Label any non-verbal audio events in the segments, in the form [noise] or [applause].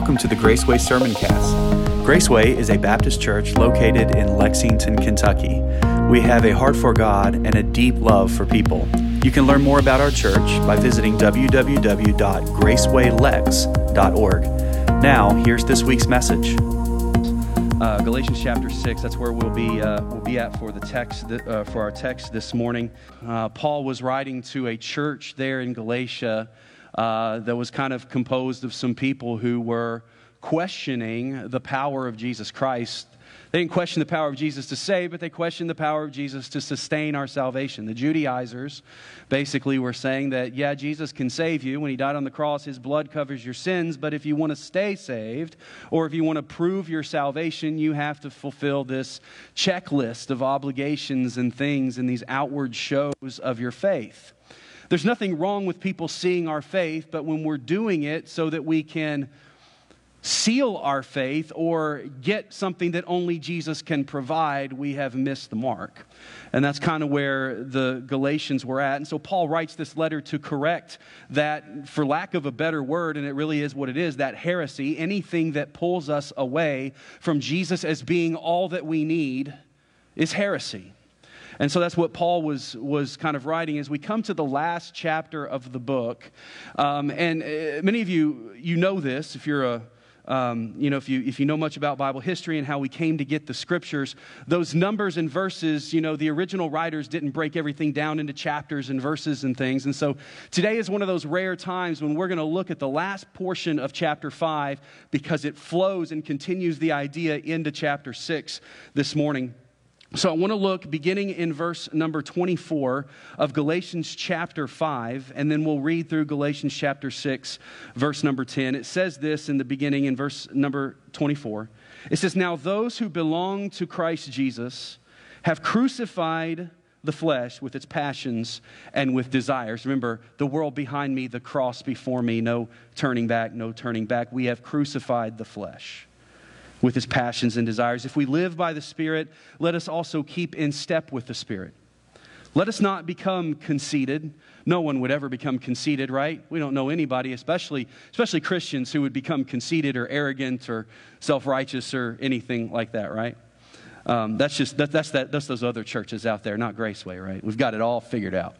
Welcome to the Graceway Sermon Cast. Graceway is a Baptist church located in Lexington, Kentucky. We have a heart for God and a deep love for people. You can learn more about our church by visiting www.gracewaylex.org. Now, here's this week's message. Uh, Galatians chapter six. That's where we'll be. Uh, we'll be at for the text th- uh, for our text this morning. Uh, Paul was writing to a church there in Galatia uh, that was kind of composed of some people who were questioning the power of Jesus Christ. They didn't question the power of Jesus to save, but they questioned the power of Jesus to sustain our salvation. The Judaizers basically were saying that, yeah, Jesus can save you. When he died on the cross, his blood covers your sins, but if you want to stay saved, or if you want to prove your salvation, you have to fulfill this checklist of obligations and things and these outward shows of your faith. There's nothing wrong with people seeing our faith, but when we're doing it so that we can seal our faith or get something that only Jesus can provide, we have missed the mark. And that's kind of where the Galatians were at. And so Paul writes this letter to correct that, for lack of a better word, and it really is what it is, that heresy, anything that pulls us away from Jesus as being all that we need, is heresy. And so that's what Paul was, was kind of writing as we come to the last chapter of the book. Um, and uh, many of you, you know this if you're a um, you know, if you, if you know much about Bible history and how we came to get the scriptures, those numbers and verses, you know, the original writers didn't break everything down into chapters and verses and things. And so today is one of those rare times when we're going to look at the last portion of chapter 5 because it flows and continues the idea into chapter 6 this morning. So I want to look beginning in verse number 24 of Galatians chapter 5, and then we'll read through Galatians chapter 6, verse number 10. It says this in the beginning in verse number 24. It says, Now those who belong to Christ Jesus have crucified the flesh with its passions and with desires. Remember, the world behind me, the cross before me, no turning back, no turning back. We have crucified the flesh with his passions and desires. If we live by the Spirit, let us also keep in step with the Spirit. Let us not become conceited. No one would ever become conceited, right? We don't know anybody, especially, especially Christians, who would become conceited or arrogant or self righteous or anything like that, right? Um, that's just that, that's, that, that's those other churches out there, not Graceway, right? We've got it all figured out.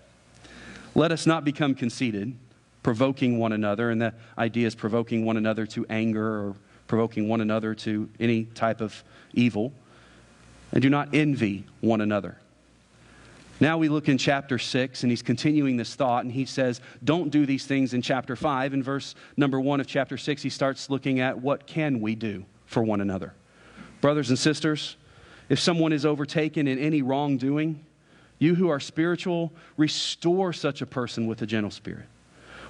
Let us not become conceited, provoking one another, and the idea is provoking one another to anger or provoking one another to any type of evil, and do not envy one another. Now we look in chapter 6, and he's continuing this thought, and he says, Don't do these things in chapter 5. In verse number 1 of chapter 6, he starts looking at what can we do for one another. Brothers and sisters, if someone is overtaken in any wrongdoing, you who are spiritual, restore such a person with a gentle spirit,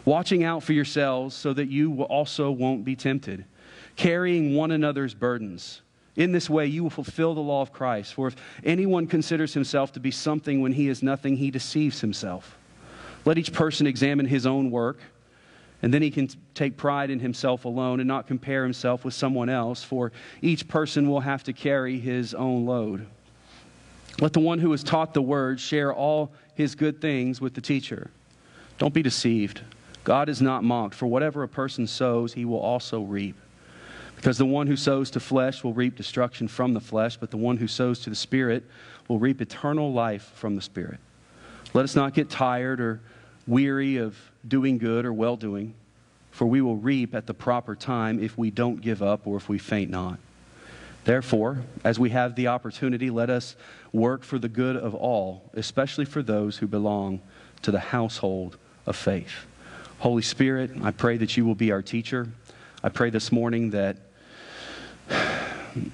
watching out for yourselves so that you also won't be tempted carrying one another's burdens. In this way, you will fulfill the law of Christ. For if anyone considers himself to be something when he is nothing, he deceives himself. Let each person examine his own work, and then he can take pride in himself alone and not compare himself with someone else, for each person will have to carry his own load. Let the one who is taught the word share all his good things with the teacher. Don't be deceived. God is not mocked, for whatever a person sows, he will also reap. Because the one who sows to flesh will reap destruction from the flesh, but the one who sows to the Spirit will reap eternal life from the Spirit. Let us not get tired or weary of doing good or well doing, for we will reap at the proper time if we don't give up or if we faint not. Therefore, as we have the opportunity, let us work for the good of all, especially for those who belong to the household of faith. Holy Spirit, I pray that you will be our teacher. I pray this morning that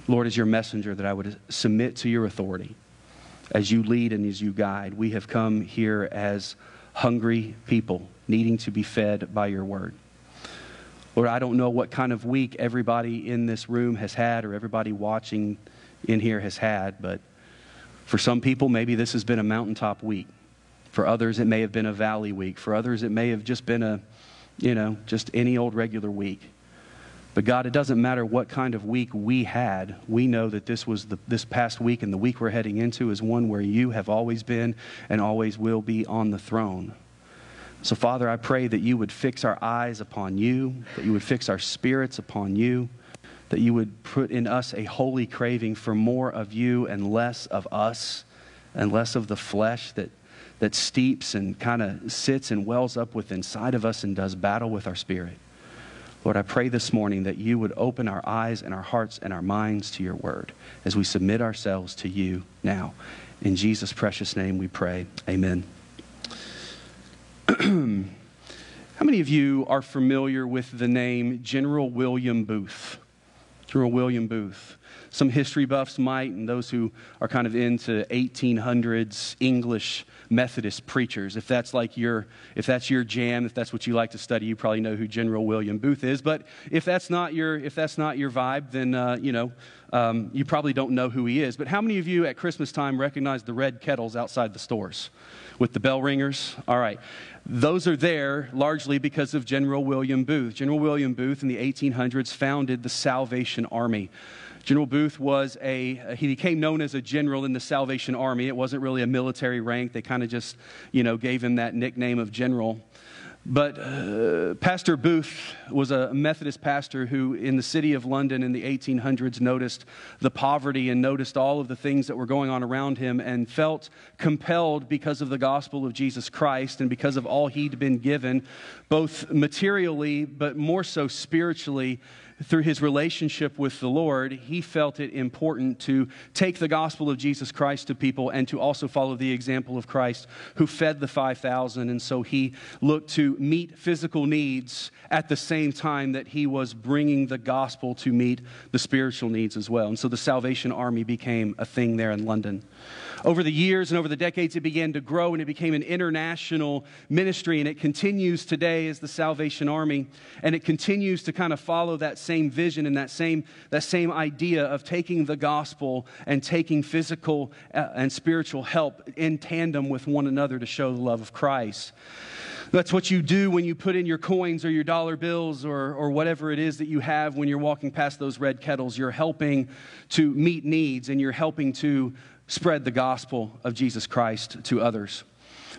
Lord, as your messenger, that I would submit to your authority as you lead and as you guide. We have come here as hungry people needing to be fed by your word. Lord, I don't know what kind of week everybody in this room has had or everybody watching in here has had, but for some people, maybe this has been a mountaintop week. For others, it may have been a valley week. For others, it may have just been a, you know, just any old regular week. But God, it doesn't matter what kind of week we had. We know that this was the, this past week and the week we're heading into is one where you have always been and always will be on the throne. So, Father, I pray that you would fix our eyes upon you, that you would fix our spirits upon you, that you would put in us a holy craving for more of you and less of us and less of the flesh that, that steeps and kind of sits and wells up within inside of us and does battle with our spirit. Lord, I pray this morning that you would open our eyes and our hearts and our minds to your word as we submit ourselves to you now. In Jesus' precious name we pray. Amen. [clears throat] How many of you are familiar with the name General William Booth? General William Booth. Some history buffs might, and those who are kind of into 1800s English Methodist preachers. If that's like your, if that's your jam, if that's what you like to study, you probably know who General William Booth is. But if that's not your, if that's not your vibe, then uh, you know um, you probably don't know who he is. But how many of you at Christmas time recognize the red kettles outside the stores with the bell ringers? All right. Those are there largely because of General William Booth. General William Booth in the 1800s founded the Salvation Army. General Booth was a, he became known as a general in the Salvation Army. It wasn't really a military rank. They kind of just, you know, gave him that nickname of general. But uh, Pastor Booth was a Methodist pastor who, in the city of London in the 1800s, noticed the poverty and noticed all of the things that were going on around him and felt compelled because of the gospel of Jesus Christ and because of all he'd been given, both materially but more so spiritually through his relationship with the Lord, he felt it important to take the gospel of Jesus Christ to people and to also follow the example of Christ who fed the 5,000. And so he looked to meet physical needs at the same time that he was bringing the gospel to meet the spiritual needs as well. And so the Salvation Army became a thing there in London. Over the years and over the decades, it began to grow and it became an international ministry, and it continues today as the Salvation Army, and it continues to kind of follow that same vision and that same, that same idea of taking the gospel and taking physical uh, and spiritual help in tandem with one another to show the love of Christ. That's what you do when you put in your coins or your dollar bills or, or whatever it is that you have when you're walking past those red kettles. You're helping to meet needs and you're helping to spread the gospel of Jesus Christ to others.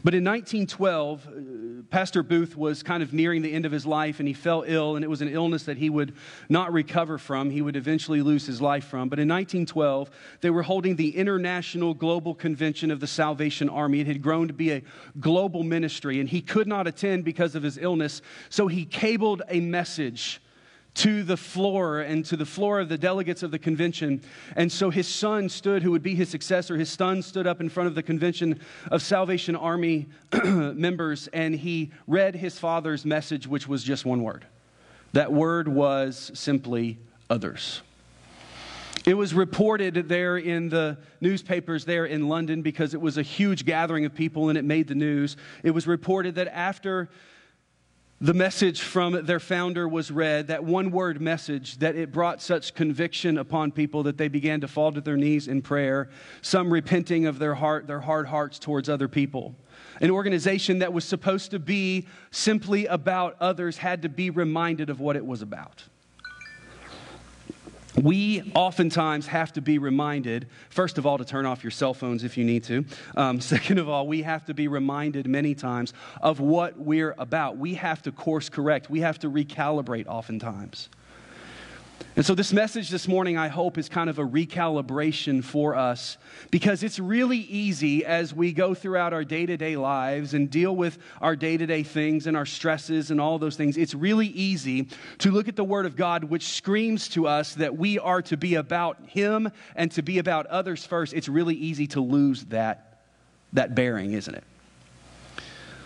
But in 1912, uh, Pastor Booth was kind of nearing the end of his life and he fell ill, and it was an illness that he would not recover from. He would eventually lose his life from. But in 1912, they were holding the International Global Convention of the Salvation Army. It had grown to be a global ministry, and he could not attend because of his illness. So he cabled a message to the floor and to the floor of the delegates of the convention. And so his son stood, who would be his successor, his son stood up in front of the convention of Salvation Army [clears throat] members and he read his father's message, which was just one word. That word was simply others. It was reported there in the newspapers there in London because it was a huge gathering of people and it made the news. It was reported that after the message from their founder was read, that one word message, that it brought such conviction upon people that they began to fall to their knees in prayer, some repenting of their heart, their hard hearts towards other people. An organization that was supposed to be simply about others had to be reminded of what it was about. We oftentimes have to be reminded, first of all, to turn off your cell phones if you need to. Um, [laughs] second of all, we have to be reminded many times of what we're about. We have to course correct, we have to recalibrate oftentimes. And so, this message this morning, I hope, is kind of a recalibration for us because it's really easy as we go throughout our day to day lives and deal with our day to day things and our stresses and all those things. It's really easy to look at the Word of God, which screams to us that we are to be about Him and to be about others first. It's really easy to lose that, that bearing, isn't it?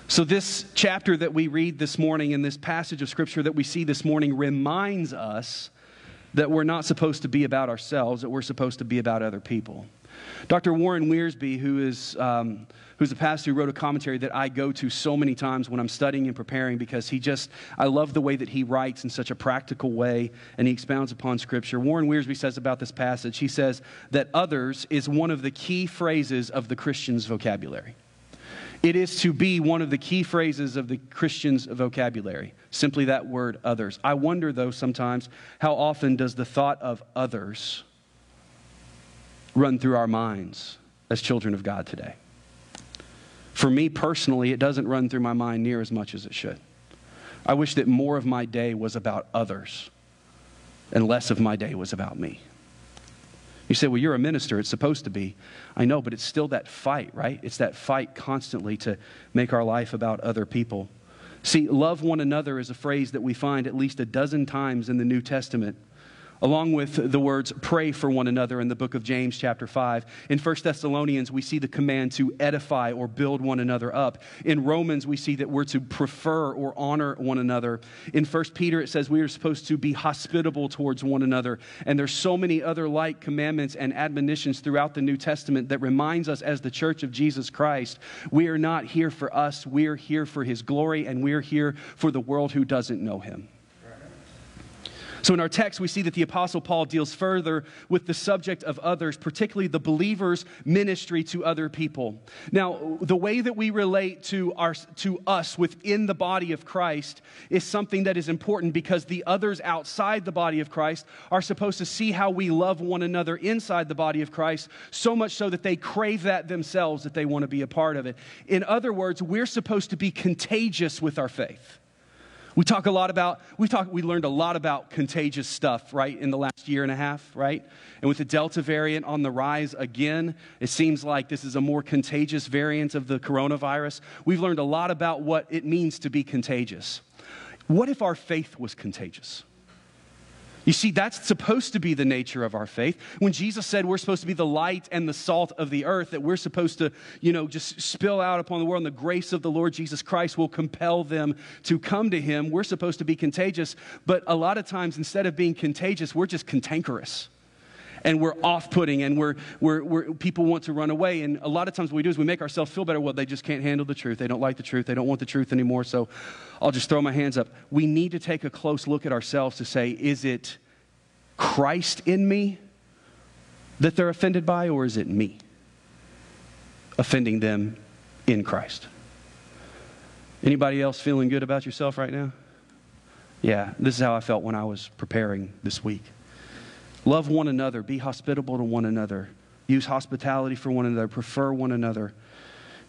So, this chapter that we read this morning and this passage of Scripture that we see this morning reminds us that we're not supposed to be about ourselves, that we're supposed to be about other people. Dr. Warren Wiersbe, who is um, who's a pastor who wrote a commentary that I go to so many times when I'm studying and preparing because he just, I love the way that he writes in such a practical way and he expounds upon Scripture. Warren Wiersbe says about this passage, he says that others is one of the key phrases of the Christian's vocabulary. It is to be one of the key phrases of the Christian's vocabulary, simply that word others. I wonder, though, sometimes how often does the thought of others run through our minds as children of God today? For me personally, it doesn't run through my mind near as much as it should. I wish that more of my day was about others and less of my day was about me. You say, well, you're a minister. It's supposed to be. I know, but it's still that fight, right? It's that fight constantly to make our life about other people. See, love one another is a phrase that we find at least a dozen times in the New Testament along with the words pray for one another in the book of James, chapter 5. In 1 Thessalonians, we see the command to edify or build one another up. In Romans, we see that we're to prefer or honor one another. In 1 Peter, it says we are supposed to be hospitable towards one another. And there's so many other like commandments and admonitions throughout the New Testament that reminds us as the church of Jesus Christ, we are not here for us, we're here for his glory, and we're here for the world who doesn't know him. So, in our text, we see that the Apostle Paul deals further with the subject of others, particularly the believer's ministry to other people. Now, the way that we relate to, our, to us within the body of Christ is something that is important because the others outside the body of Christ are supposed to see how we love one another inside the body of Christ, so much so that they crave that themselves, that they want to be a part of it. In other words, we're supposed to be contagious with our faith. We talk a lot about, we talk, we learned a lot about contagious stuff, right, in the last year and a half, right? And with the Delta variant on the rise again, it seems like this is a more contagious variant of the coronavirus. We've learned a lot about what it means to be contagious. What if our faith was contagious? You see, that's supposed to be the nature of our faith. When Jesus said we're supposed to be the light and the salt of the earth, that we're supposed to, you know, just spill out upon the world, and the grace of the Lord Jesus Christ will compel them to come to Him. We're supposed to be contagious, but a lot of times, instead of being contagious, we're just cantankerous. And we're off putting, and we're, we're, we're, people want to run away. And a lot of times, what we do is we make ourselves feel better. Well, they just can't handle the truth. They don't like the truth. They don't want the truth anymore. So I'll just throw my hands up. We need to take a close look at ourselves to say, is it Christ in me that they're offended by, or is it me offending them in Christ? Anybody else feeling good about yourself right now? Yeah, this is how I felt when I was preparing this week. Love one another, be hospitable to one another, use hospitality for one another, prefer one another.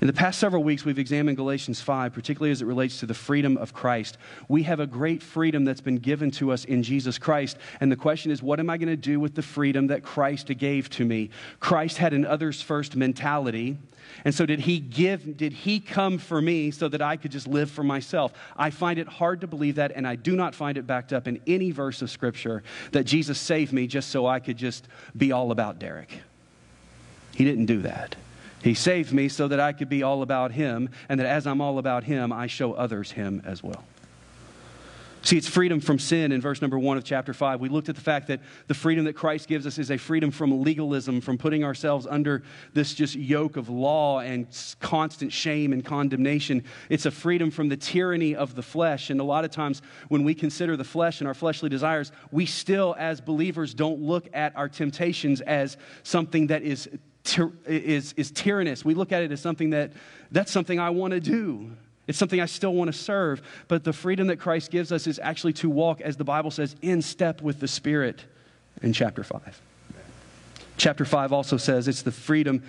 In the past several weeks, we've examined Galatians 5, particularly as it relates to the freedom of Christ. We have a great freedom that's been given to us in Jesus Christ. And the question is, what am I going to do with the freedom that Christ gave to me? Christ had an others first mentality. And so, did he give, did he come for me so that I could just live for myself? I find it hard to believe that, and I do not find it backed up in any verse of Scripture that Jesus saved me just so I could just be all about Derek. He didn't do that. He saved me so that I could be all about Him, and that as I'm all about Him, I show others Him as well. See, it's freedom from sin in verse number one of chapter five. We looked at the fact that the freedom that Christ gives us is a freedom from legalism, from putting ourselves under this just yoke of law and constant shame and condemnation. It's a freedom from the tyranny of the flesh. And a lot of times when we consider the flesh and our fleshly desires, we still, as believers, don't look at our temptations as something that is is, is tyrannous. We look at it as something that, that's something I want to do. It's something I still want to serve. But the freedom that Christ gives us is actually to walk, as the Bible says, in step with the Spirit in chapter 5. Chapter 5 also says it's the freedom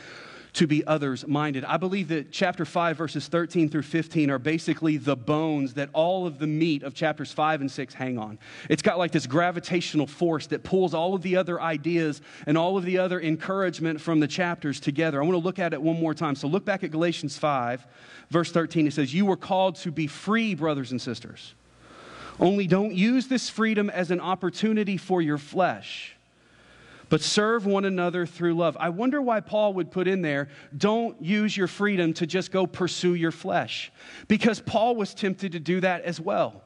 to be others minded. I believe that chapter 5, verses 13 through 15 are basically the bones that all of the meat of chapters 5 and 6 hang on. It's got like this gravitational force that pulls all of the other ideas and all of the other encouragement from the chapters together. I want to look at it one more time. So look back at Galatians 5, verse 13. It says, You were called to be free, brothers and sisters. Only don't use this freedom as an opportunity for your flesh but serve one another through love. I wonder why Paul would put in there, don't use your freedom to just go pursue your flesh. Because Paul was tempted to do that as well.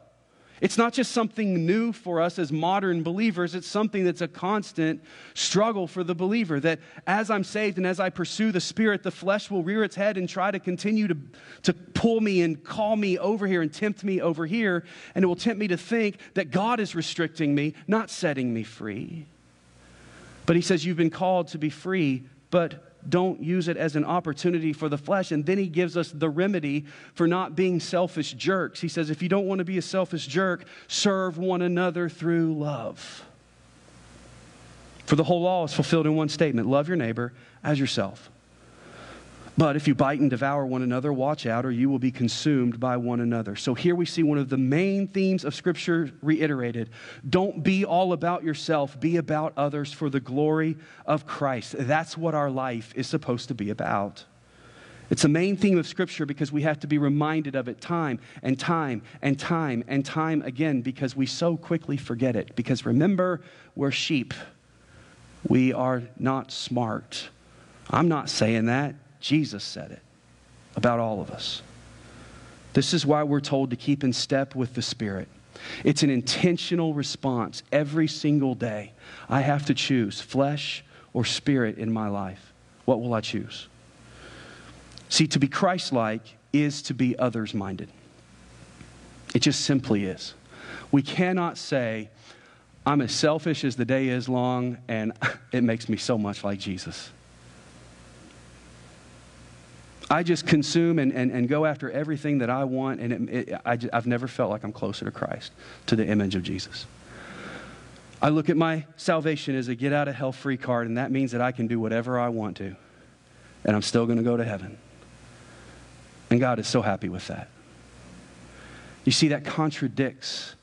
It's not just something new for us as modern believers, it's something that's a constant struggle for the believer. That as I'm saved and as I pursue the Spirit, the flesh will rear its head and try to continue to, to pull me and call me over here and tempt me over here. And it will tempt me to think that God is restricting me, not setting me free. But he says, You've been called to be free, but don't use it as an opportunity for the flesh. And then he gives us the remedy for not being selfish jerks. He says, If you don't want to be a selfish jerk, serve one another through love. For the whole law is fulfilled in one statement love your neighbor as yourself. But if you bite and devour one another, watch out, or you will be consumed by one another. So here we see one of the main themes of Scripture reiterated. Don't be all about yourself, be about others for the glory of Christ. That's what our life is supposed to be about. It's a main theme of Scripture because we have to be reminded of it time and time and time and time again because we so quickly forget it. Because remember, we're sheep, we are not smart. I'm not saying that. Jesus said it about all of us. This is why we're told to keep in step with the Spirit. It's an intentional response every single day. I have to choose flesh or spirit in my life. What will I choose? See, to be Christ like is to be others minded. It just simply is. We cannot say, I'm as selfish as the day is long, and [laughs] it makes me so much like Jesus. I just consume and, and, and go after everything that I want, and it, it, I, I've never felt like I'm closer to Christ, to the image of Jesus. I look at my salvation as a get out of hell free card, and that means that I can do whatever I want to, and I'm still going to go to heaven. And God is so happy with that. You see, that contradicts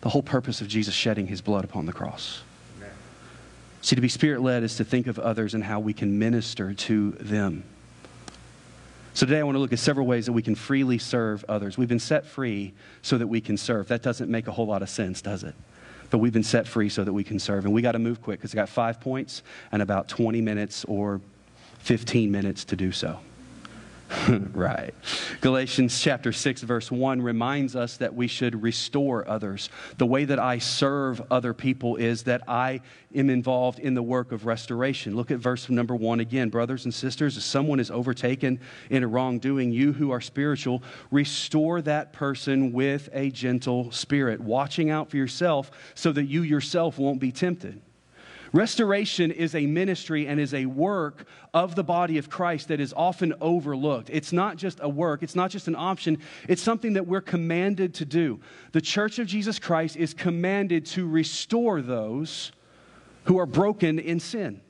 the whole purpose of Jesus shedding his blood upon the cross. Amen. See, to be spirit led is to think of others and how we can minister to them. So today I want to look at several ways that we can freely serve others. We've been set free so that we can serve. That doesn't make a whole lot of sense, does it? But we've been set free so that we can serve. And we got to move quick because I got five points and about 20 minutes or 15 minutes to do so. [laughs] right. Galatians chapter 6, verse 1 reminds us that we should restore others. The way that I serve other people is that I am involved in the work of restoration. Look at verse number 1 again. Brothers and sisters, if someone is overtaken in a wrongdoing, you who are spiritual, restore that person with a gentle spirit, watching out for yourself so that you yourself won't be tempted. Restoration is a ministry and is a work of the body of Christ that is often overlooked. It's not just a work, it's not just an option, it's something that we're commanded to do. The church of Jesus Christ is commanded to restore those who are broken in sin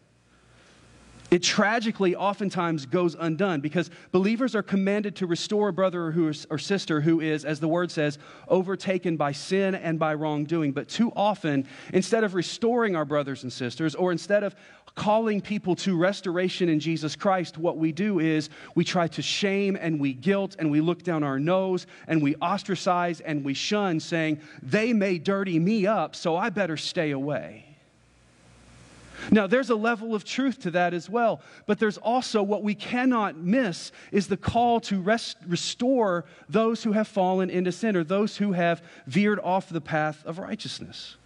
it tragically oftentimes goes undone because believers are commanded to restore a brother or sister who is, as the word says, overtaken by sin and by wrongdoing. But too often, instead of restoring our brothers and sisters, or instead of calling people to restoration in Jesus Christ, what we do is we try to shame and we guilt and we look down our nose and we ostracize and we shun, saying, They may dirty me up, so I better stay away. Now, there's a level of truth to that as well, but there's also what we cannot miss is the call to rest, restore those who have fallen into sin or those who have veered off the path of righteousness.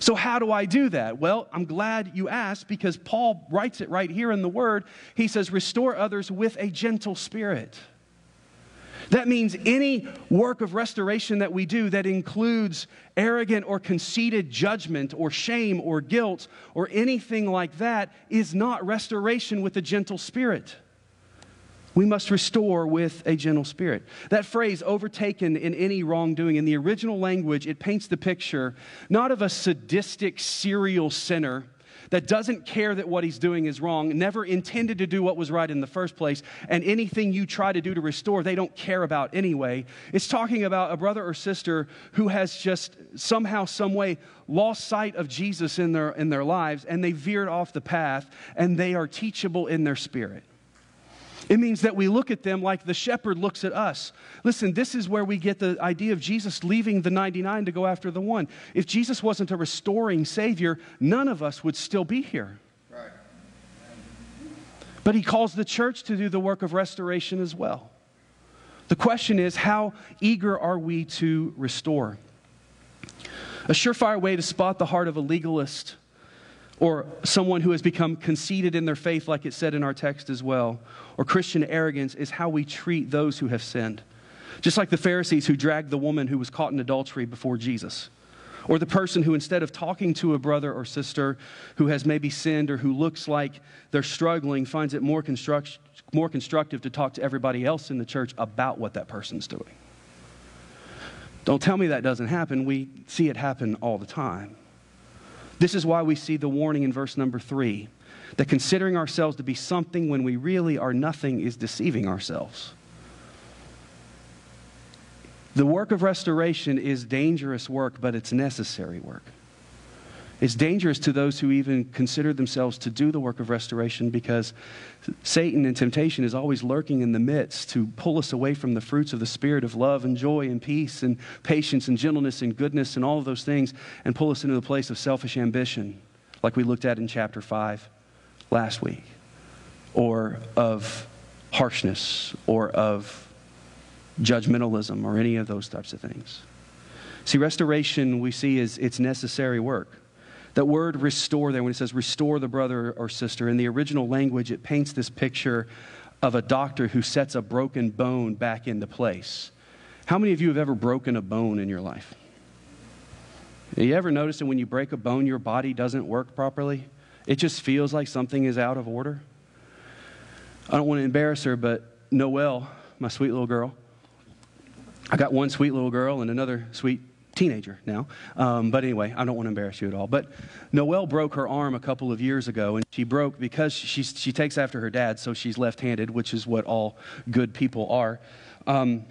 So, how do I do that? Well, I'm glad you asked because Paul writes it right here in the Word. He says, Restore others with a gentle spirit. That means any work of restoration that we do that includes arrogant or conceited judgment or shame or guilt or anything like that is not restoration with a gentle spirit. We must restore with a gentle spirit. That phrase, overtaken in any wrongdoing, in the original language, it paints the picture not of a sadistic serial sinner that doesn't care that what he's doing is wrong, never intended to do what was right in the first place, and anything you try to do to restore, they don't care about anyway. It's talking about a brother or sister who has just somehow, some way lost sight of Jesus in their, in their lives, and they veered off the path, and they are teachable in their spirit. It means that we look at them like the shepherd looks at us. Listen, this is where we get the idea of Jesus leaving the 99 to go after the one. If Jesus wasn't a restoring Savior, none of us would still be here. Right. But he calls the church to do the work of restoration as well. The question is, how eager are we to restore? A surefire way to spot the heart of a legalist or someone who has become conceited in their faith, like it said in our text as well, or Christian arrogance, is how we treat those who have sinned. Just like the Pharisees who dragged the woman who was caught in adultery before Jesus, or the person who, instead of talking to a brother or sister who has maybe sinned or who looks like they're struggling, finds it more, construct- more constructive to talk to everybody else in the church about what that person's doing. Don't tell me that doesn't happen. We see it happen all the time. This is why we see the warning in verse number three That considering ourselves to be something when we really are nothing is deceiving ourselves. The work of restoration is dangerous work, but it's necessary work. It's dangerous to those who even consider themselves to do the work of restoration because Satan and temptation is always lurking in the midst to pull us away from the fruits of the Spirit of love and joy and peace and patience and gentleness and goodness and all of those things and pull us into the place of selfish ambition, like we looked at in chapter 5 last week, or of harshness or of judgmentalism or any of those types of things. See, restoration we see is it's necessary work. That word restore there, when it says restore the brother or sister, in the original language, it paints this picture of a doctor who sets a broken bone back into place. How many of you have ever broken a bone in your life? Have you ever noticed that when you break a bone, your body doesn't work properly? It just feels like something is out of order. I don't want to embarrass her, but Noelle, my sweet little girl, I got one sweet little girl and another sweet teenager now. Um, but anyway, I don't want to embarrass you at all. But Noelle broke her arm a couple of years ago, and she broke because she, she takes after her dad, so she's left handed, which is what all good people are. Um,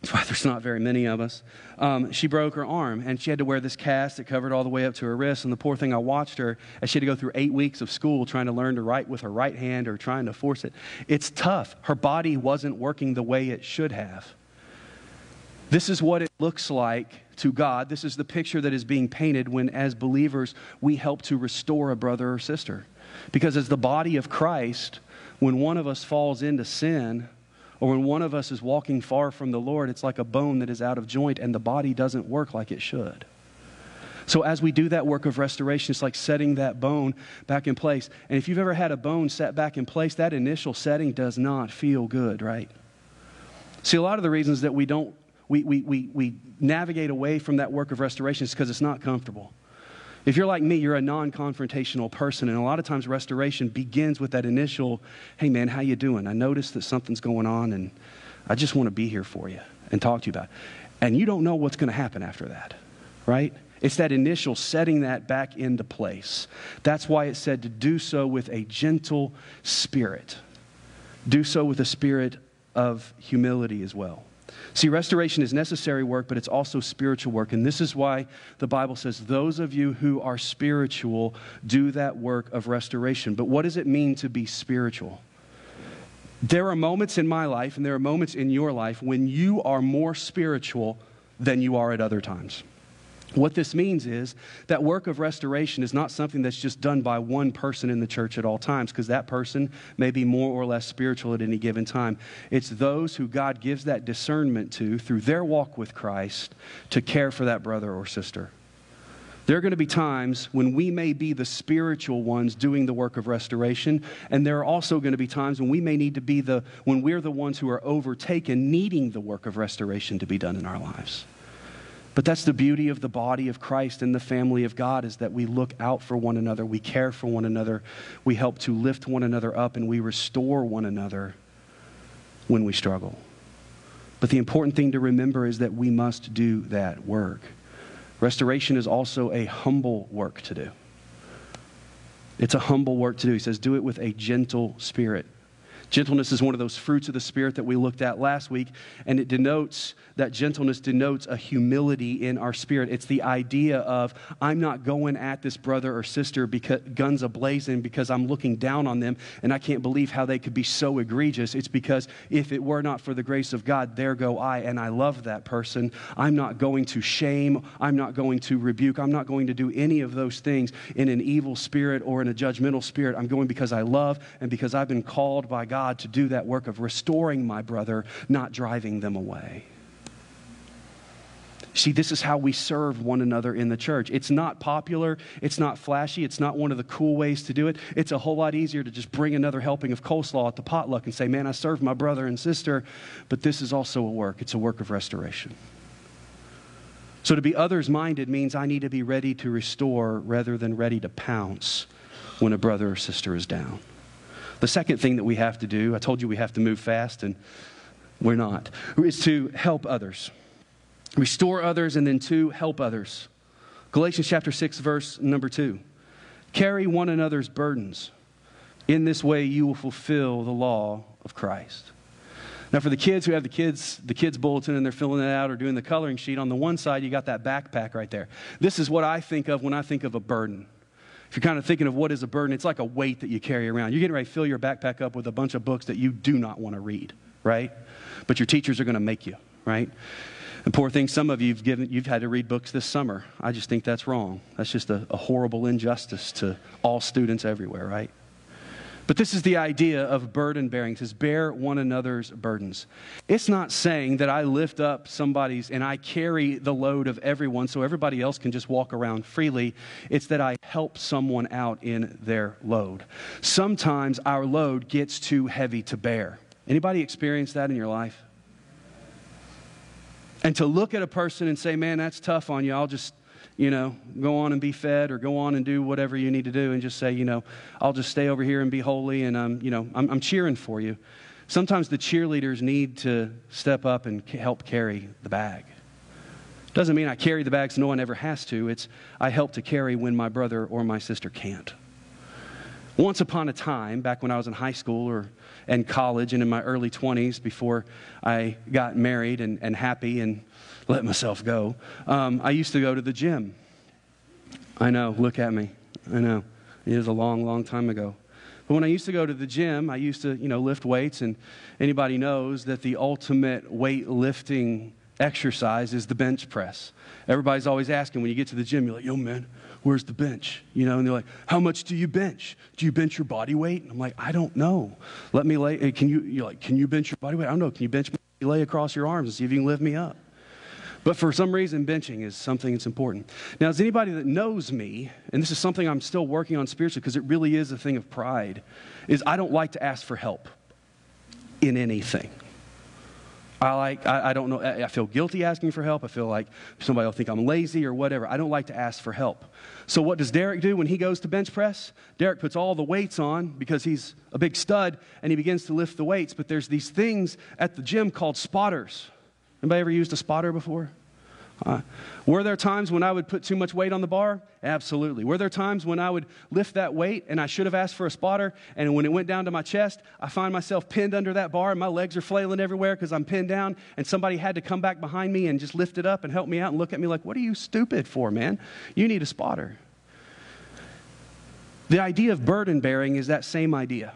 that's why there's not very many of us. Um, she broke her arm, and she had to wear this cast that covered all the way up to her wrist. And the poor thing, I watched her as she had to go through eight weeks of school trying to learn to write with her right hand or trying to force it. It's tough. Her body wasn't working the way it should have. This is what it looks like to God. This is the picture that is being painted when, as believers, we help to restore a brother or sister. Because as the body of Christ, when one of us falls into sin, or when one of us is walking far from the Lord, it's like a bone that is out of joint and the body doesn't work like it should. So, as we do that work of restoration, it's like setting that bone back in place. And if you've ever had a bone set back in place, that initial setting does not feel good, right? See, a lot of the reasons that we don't we, we, we, we navigate away from that work of restoration is because it's not comfortable. If you're like me, you're a non-confrontational person, and a lot of times restoration begins with that initial, "Hey man, how you doing? I noticed that something's going on, and I just want to be here for you and talk to you about." It. And you don't know what's going to happen after that, right? It's that initial setting that back into place. That's why it said to do so with a gentle spirit. Do so with a spirit of humility as well. See, restoration is necessary work, but it's also spiritual work. And this is why the Bible says, those of you who are spiritual do that work of restoration. But what does it mean to be spiritual? There are moments in my life, and there are moments in your life, when you are more spiritual than you are at other times. What this means is that work of restoration is not something that's just done by one person in the church at all times, because that person may be more or less spiritual at any given time. It's those who God gives that discernment to through their walk with Christ to care for that brother or sister. There are going to be times when we may be the spiritual ones doing the work of restoration, and there are also going to be times when we may need to be the, when we're the ones who are overtaken, needing the work of restoration to be done in our lives. But that's the beauty of the body of Christ and the family of God is that we look out for one another, we care for one another, we help to lift one another up, and we restore one another when we struggle. But the important thing to remember is that we must do that work. Restoration is also a humble work to do. It's a humble work to do. He says, do it with a gentle spirit. Gentleness is one of those fruits of the Spirit that we looked at last week, and it denotes that gentleness denotes a humility in our spirit. It's the idea of I'm not going at this brother or sister because guns ablazing because I'm looking down on them and I can't believe how they could be so egregious. It's because if it were not for the grace of God, there go I, and I love that person. I'm not going to shame, I'm not going to rebuke, I'm not going to do any of those things in an evil spirit or in a judgmental spirit. I'm going because I love and because I've been called by God to do that work of restoring my brother, not driving them away. See, this is how we serve one another in the church. It's not popular, it's not flashy, it's not one of the cool ways to do it. It's a whole lot easier to just bring another helping of coleslaw at the potluck and say, Man, I served my brother and sister. But this is also a work, it's a work of restoration. So to be others minded means I need to be ready to restore rather than ready to pounce when a brother or sister is down. The second thing that we have to do, I told you we have to move fast, and we're not, is to help others restore others, and then two, help others. Galatians chapter 6, verse number 2. Carry one another's burdens. In this way, you will fulfill the law of Christ. Now, for the kids who have the kids, the kids bulletin and they're filling it out or doing the coloring sheet, on the one side you got that backpack right there. This is what I think of when I think of a burden. If you're kind of thinking of what is a burden, it's like a weight that you carry around. You're getting ready to fill your backpack up with a bunch of books that you do not want to read, right? But your teachers are going to make you, right? And poor thing, some of you have given, you've had to read books this summer. I just think that's wrong. That's just a, a horrible injustice to all students everywhere, right? But this is the idea of burden bearing. It says, bear one another's burdens. It's not saying that I lift up somebody's and I carry the load of everyone so everybody else can just walk around freely. It's that I help someone out in their load. Sometimes our load gets too heavy to bear. Anybody experience that in your life? And to look at a person and say, man, that's tough on you, I'll just you know, go on and be fed or go on and do whatever you need to do and just say, you know, I'll just stay over here and be holy and, um, you know, I'm, I'm cheering for you. Sometimes the cheerleaders need to step up and help carry the bag. Doesn't mean I carry the bags no one ever has to. It's I help to carry when my brother or my sister can't. Once upon a time, back when I was in high school or and college and in my early 20s before I got married and, and happy and let myself go. Um, I used to go to the gym. I know, look at me. I know. It was a long, long time ago. But when I used to go to the gym, I used to, you know, lift weights, and anybody knows that the ultimate weightlifting exercise is the bench press. Everybody's always asking when you get to the gym, you're like, yo, man, where's the bench? You know, and they're like, how much do you bench? Do you bench your body weight? And I'm like, I don't know. Let me lay, can you, you're like, can you bench your body weight? I don't know. Can you bench me? Lay across your arms and see if you can lift me up. But for some reason, benching is something that's important. Now, as anybody that knows me, and this is something I'm still working on spiritually because it really is a thing of pride, is I don't like to ask for help in anything. I like, I, I, don't know, I feel guilty asking for help. I feel like somebody will think I'm lazy or whatever. I don't like to ask for help. So, what does Derek do when he goes to bench press? Derek puts all the weights on because he's a big stud and he begins to lift the weights. But there's these things at the gym called spotters. Anybody ever used a spotter before? Uh, were there times when I would put too much weight on the bar? Absolutely. Were there times when I would lift that weight and I should have asked for a spotter, and when it went down to my chest, I find myself pinned under that bar and my legs are flailing everywhere because I'm pinned down, and somebody had to come back behind me and just lift it up and help me out and look at me like, What are you stupid for, man? You need a spotter. The idea of burden bearing is that same idea,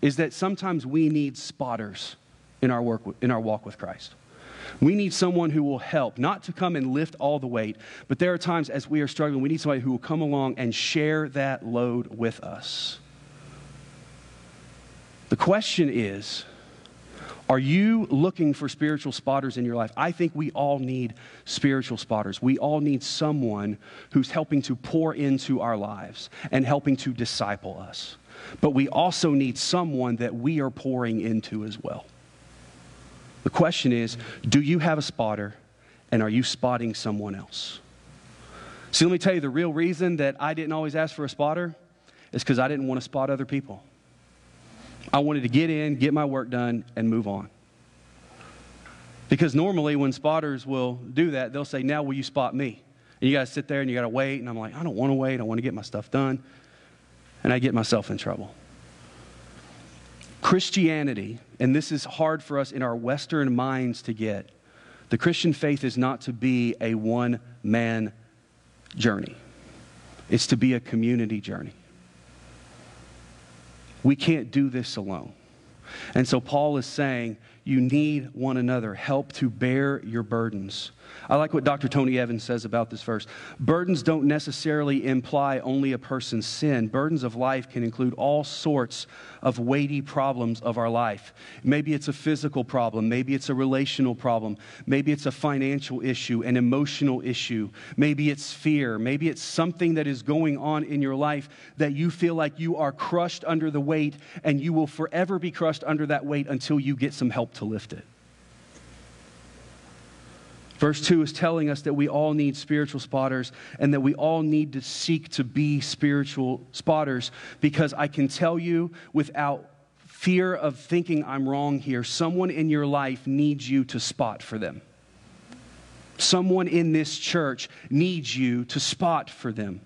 is that sometimes we need spotters in our, work, in our walk with Christ. We need someone who will help, not to come and lift all the weight, but there are times as we are struggling, we need somebody who will come along and share that load with us. The question is are you looking for spiritual spotters in your life? I think we all need spiritual spotters. We all need someone who's helping to pour into our lives and helping to disciple us. But we also need someone that we are pouring into as well. The question is do you have a spotter and are you spotting someone else? See, let me tell you the real reason that I didn't always ask for a spotter is because I didn't want to spot other people. I wanted to get in, get my work done, and move on. Because normally, when spotters will do that, they'll say, Now will you spot me? And you got to sit there and you got to wait. And I'm like, I don't want to wait. I want to get my stuff done. And I get myself in trouble. Christianity, and this is hard for us in our Western minds to get, the Christian faith is not to be a one man journey, it's to be a community journey. We can't do this alone. And so Paul is saying, you need one another, help to bear your burdens. I like what Dr. Tony Evans says about this verse. Burdens don't necessarily imply only a person's sin. Burdens of life can include all sorts of weighty problems of our life. Maybe it's a physical problem, maybe it's a relational problem, maybe it's a financial issue, an emotional issue, maybe it's fear, maybe it's something that is going on in your life that you feel like you are crushed under the weight and you will forever be crushed under that weight until you get some help to lift it. Verse 2 is telling us that we all need spiritual spotters and that we all need to seek to be spiritual spotters because I can tell you without fear of thinking I'm wrong here, someone in your life needs you to spot for them. Someone in this church needs you to spot for them.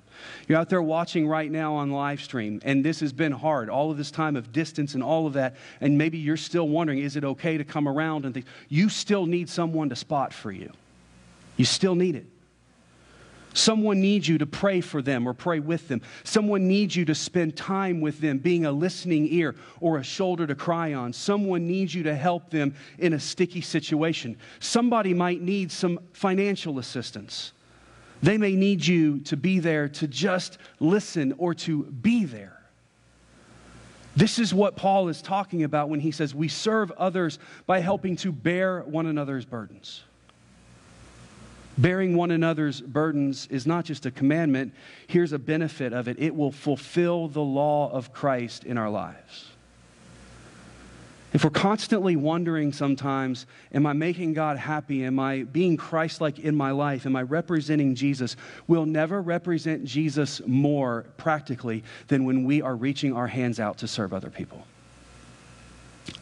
You're out there watching right now on live stream, and this has been hard, all of this time of distance and all of that, and maybe you're still wondering, is it okay to come around and things? You still need someone to spot for you. You still need it. Someone needs you to pray for them or pray with them. Someone needs you to spend time with them, being a listening ear or a shoulder to cry on. Someone needs you to help them in a sticky situation. Somebody might need some financial assistance. They may need you to be there to just listen or to be there. This is what Paul is talking about when he says we serve others by helping to bear one another's burdens. Bearing one another's burdens is not just a commandment, here's a benefit of it it will fulfill the law of Christ in our lives. If we're constantly wondering sometimes, am I making God happy? Am I being Christ like in my life? Am I representing Jesus? We'll never represent Jesus more practically than when we are reaching our hands out to serve other people.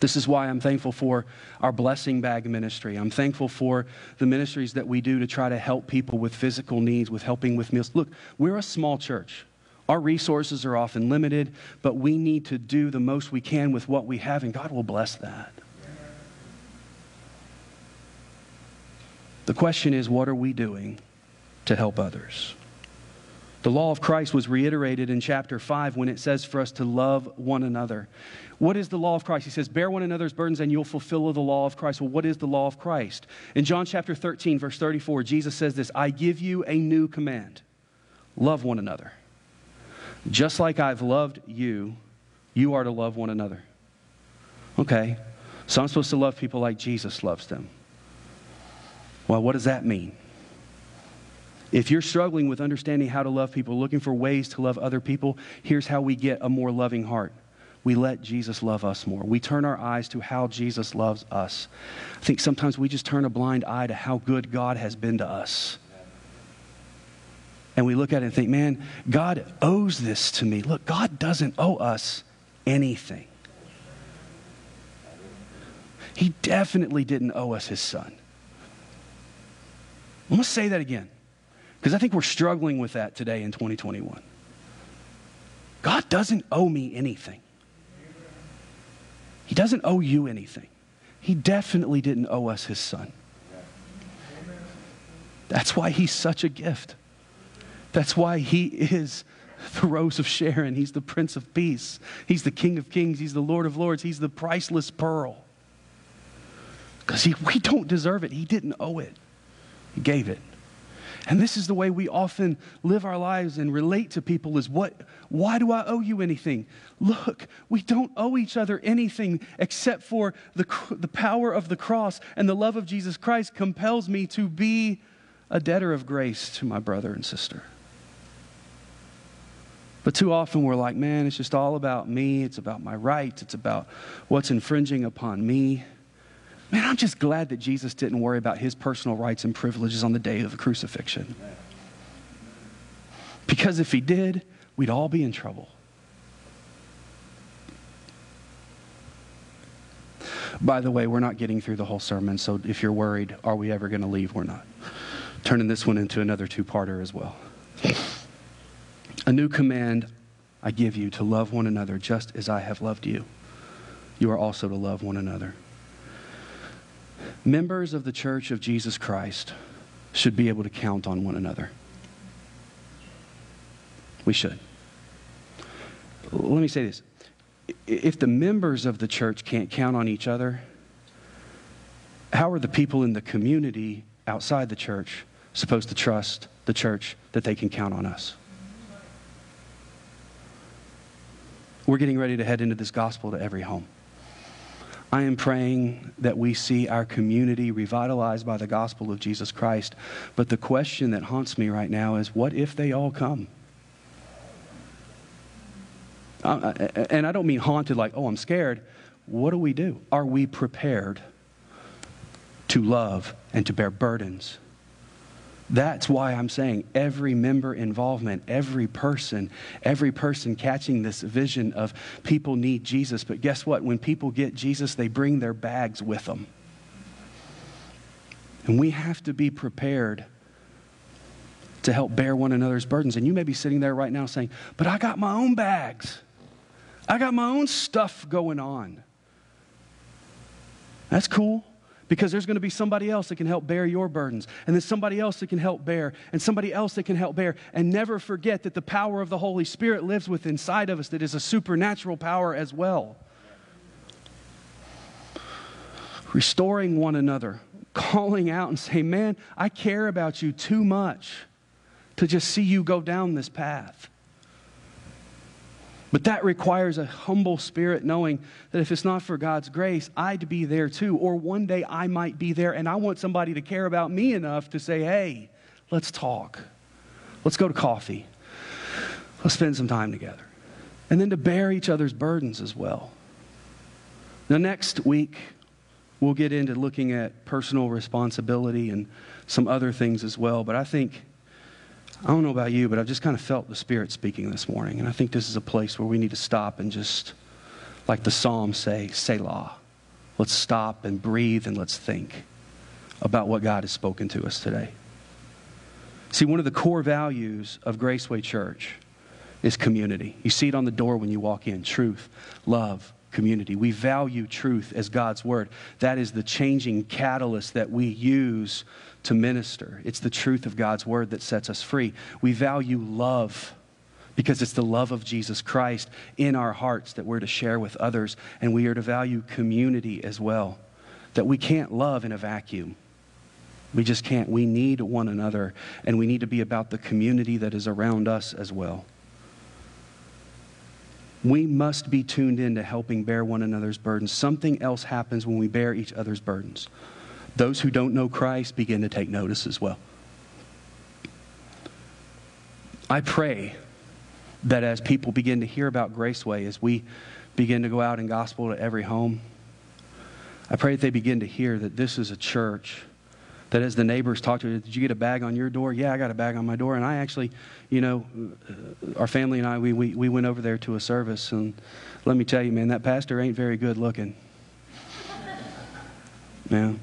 This is why I'm thankful for our blessing bag ministry. I'm thankful for the ministries that we do to try to help people with physical needs, with helping with meals. Look, we're a small church. Our resources are often limited, but we need to do the most we can with what we have, and God will bless that. The question is, what are we doing to help others? The law of Christ was reiterated in chapter 5 when it says for us to love one another. What is the law of Christ? He says, Bear one another's burdens and you'll fulfill the law of Christ. Well, what is the law of Christ? In John chapter 13, verse 34, Jesus says this I give you a new command love one another. Just like I've loved you, you are to love one another. Okay, so I'm supposed to love people like Jesus loves them. Well, what does that mean? If you're struggling with understanding how to love people, looking for ways to love other people, here's how we get a more loving heart. We let Jesus love us more. We turn our eyes to how Jesus loves us. I think sometimes we just turn a blind eye to how good God has been to us. And we look at it and think, man, God owes this to me. Look, God doesn't owe us anything. He definitely didn't owe us his son. I'm going to say that again. Because I think we're struggling with that today in 2021. God doesn't owe me anything. He doesn't owe you anything. He definitely didn't owe us his son. That's why he's such a gift. That's why he is the rose of Sharon. He's the Prince of Peace. He's the King of Kings. He's the Lord of Lords. He's the priceless pearl. Because we don't deserve it. He didn't owe it, He gave it. And this is the way we often live our lives and relate to people is what why do I owe you anything? Look, we don't owe each other anything except for the, the power of the cross and the love of Jesus Christ compels me to be a debtor of grace to my brother and sister. But too often we're like, man, it's just all about me. It's about my rights. It's about what's infringing upon me. Man, I'm just glad that Jesus didn't worry about his personal rights and privileges on the day of the crucifixion. Because if he did, we'd all be in trouble. By the way, we're not getting through the whole sermon, so if you're worried, are we ever going to leave? We're not. Turning this one into another two parter as well. A new command I give you to love one another just as I have loved you. You are also to love one another. Members of the Church of Jesus Christ should be able to count on one another. We should. Let me say this. If the members of the church can't count on each other, how are the people in the community outside the church supposed to trust the church that they can count on us? We're getting ready to head into this gospel to every home. I am praying that we see our community revitalized by the gospel of Jesus Christ. But the question that haunts me right now is what if they all come? Uh, uh and I don't mean haunted like, oh, I'm scared. What do we do? Are we prepared to love and to bear burdens that's why I'm saying every member involvement, every person, every person catching this vision of people need Jesus. But guess what? When people get Jesus, they bring their bags with them. And we have to be prepared to help bear one another's burdens. And you may be sitting there right now saying, But I got my own bags, I got my own stuff going on. That's cool because there's going to be somebody else that can help bear your burdens, and then somebody else that can help bear, and somebody else that can help bear. And never forget that the power of the Holy Spirit lives within inside of us, that is a supernatural power as well. Restoring one another, calling out and saying, Man, I care about you too much to just see you go down this path. But that requires a humble spirit, knowing that if it's not for God's grace, I'd be there too. Or one day I might be there, and I want somebody to care about me enough to say, hey, let's talk. Let's go to coffee. Let's spend some time together. And then to bear each other's burdens as well. Now, next week, we'll get into looking at personal responsibility and some other things as well. But I think I don't know about you, but I've just kind of felt the Spirit speaking this morning. And I think this is a place where we need to stop and just, like the Psalms say, Selah. Let's stop and breathe and let's think about what God has spoken to us today. See, one of the core values of Graceway Church is community. You see it on the door when you walk in truth, love, community. We value truth as God's word. That is the changing catalyst that we use to minister. It's the truth of God's word that sets us free. We value love because it's the love of Jesus Christ in our hearts that we're to share with others. And we are to value community as well, that we can't love in a vacuum. We just can't. We need one another, and we need to be about the community that is around us as well. We must be tuned in to helping bear one another's burdens. Something else happens when we bear each other's burdens. Those who don't know Christ begin to take notice as well. I pray that as people begin to hear about Graceway, as we begin to go out and gospel to every home, I pray that they begin to hear that this is a church that as the neighbors talk to her, did you get a bag on your door? Yeah, I got a bag on my door. And I actually, you know, uh, our family and I, we, we, we went over there to a service. And let me tell you, man, that pastor ain't very good looking. [laughs] Man,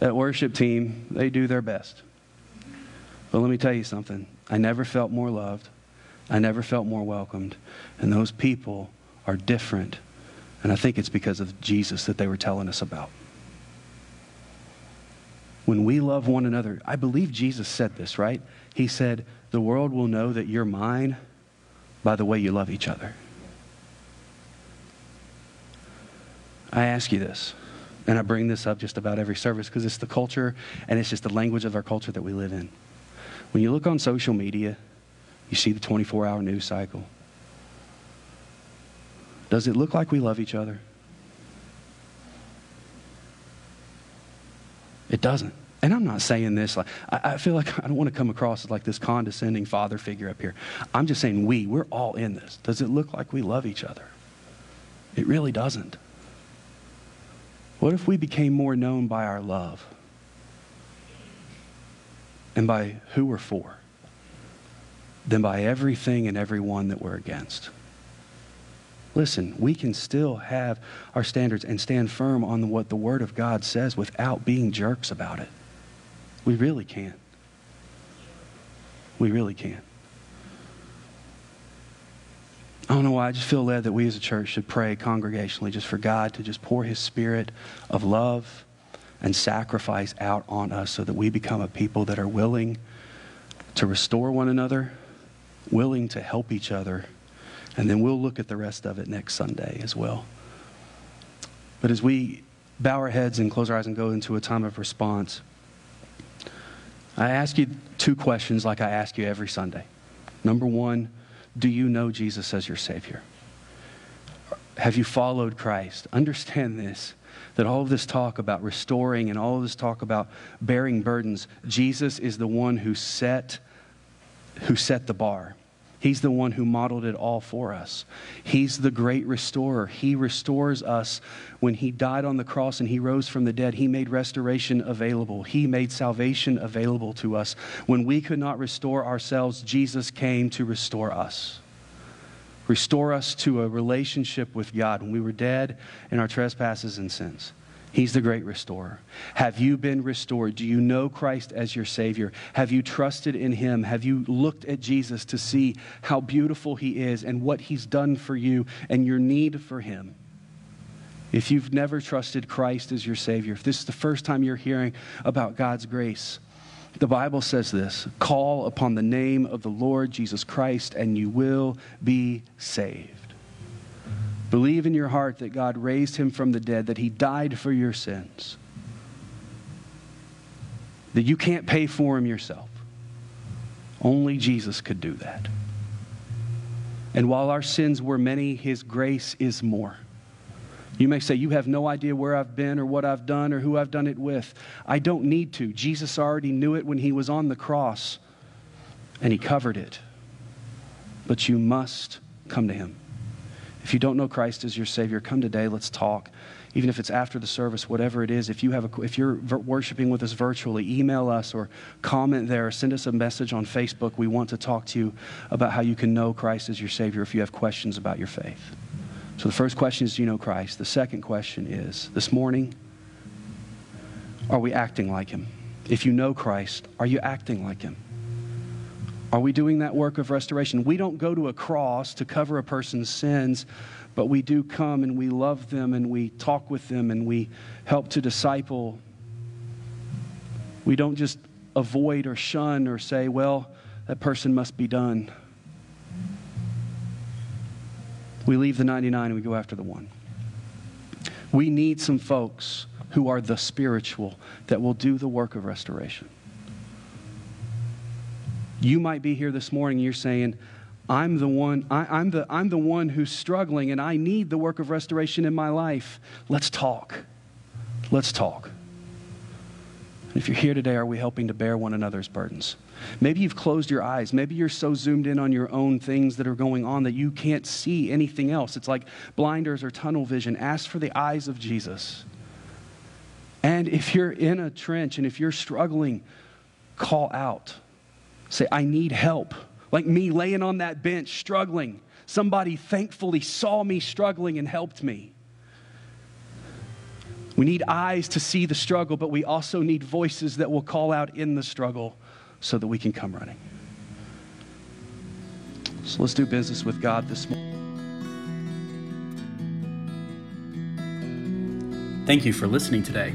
that worship team, they do their best. But let me tell you something. I never felt more loved. I never felt more welcomed. And those people are different. And I think it's because of Jesus that they were telling us about when we love one another, I believe Jesus said this, right? He said, The world will know that you're mine by the way you love each other. I ask you this, and I bring this up just about every service because it's the culture and it's just the language of our culture that we live in. When you look on social media, you see the 24 hour news cycle. Does it look like we love each other? It doesn't. And I'm not saying this like, I, I, feel like I don't want to come across as like this condescending father figure up here. I'm just saying we, we're all in this. Does it look like we love each other? It really doesn't. What if we became more known by our love and by who we're for than by everything and everyone that we're against? Listen, we can still have our standards and stand firm on what the Word of God says without being jerks about it. We really can. We really can. I don't know why. I just feel led that we as a church should pray congregationally just for God to just pour His Spirit of love and sacrifice out on us so that we become a people that are willing to restore one another, willing to help each other and then we'll look at the rest of it next Sunday as well. But as we bow our heads and close our eyes and go into a time of response, I ask you two questions like I ask you every Sunday. Number one, do you know Jesus as your Savior? Have you followed Christ? Understand this that all of this talk about restoring and all of this talk about bearing burdens, Jesus is the one who set, who set the bar. He's the one who modeled it all for us. He's the great restorer. He restores us. When He died on the cross and He rose from the dead, He made restoration available. He made salvation available to us. When we could not restore ourselves, Jesus came to restore us. Restore us to a relationship with God when we were dead in our trespasses and sins. He's the great restorer. Have you been restored? Do you know Christ as your Savior? Have you trusted in Him? Have you looked at Jesus to see how beautiful He is and what He's done for you and your need for Him? If you've never trusted Christ as your Savior, if this is the first time you're hearing about God's grace, the Bible says this call upon the name of the Lord Jesus Christ and you will be saved. Believe in your heart that God raised him from the dead, that he died for your sins, that you can't pay for him yourself. Only Jesus could do that. And while our sins were many, his grace is more. You may say, You have no idea where I've been or what I've done or who I've done it with. I don't need to. Jesus already knew it when he was on the cross, and he covered it. But you must come to him. If you don't know Christ as your Savior, come today. Let's talk. Even if it's after the service, whatever it is, if, you have a, if you're worshiping with us virtually, email us or comment there or send us a message on Facebook. We want to talk to you about how you can know Christ as your Savior if you have questions about your faith. So the first question is Do you know Christ? The second question is This morning, are we acting like Him? If you know Christ, are you acting like Him? Are we doing that work of restoration? We don't go to a cross to cover a person's sins, but we do come and we love them and we talk with them and we help to disciple. We don't just avoid or shun or say, well, that person must be done. We leave the 99 and we go after the one. We need some folks who are the spiritual that will do the work of restoration. You might be here this morning, you're saying, I'm the one, I, am the, I'm the one who's struggling and I need the work of restoration in my life. Let's talk. Let's talk. If you're here today, are we helping to bear one another's burdens? Maybe you've closed your eyes. Maybe you're so zoomed in on your own things that are going on that you can't see anything else. It's like blinders or tunnel vision. Ask for the eyes of Jesus. And if you're in a trench and if you're struggling, call out. Say, I need help. Like me laying on that bench struggling. Somebody thankfully saw me struggling and helped me. We need eyes to see the struggle, but we also need voices that will call out in the struggle so that we can come running. So let's do business with God this morning. Thank you for listening today.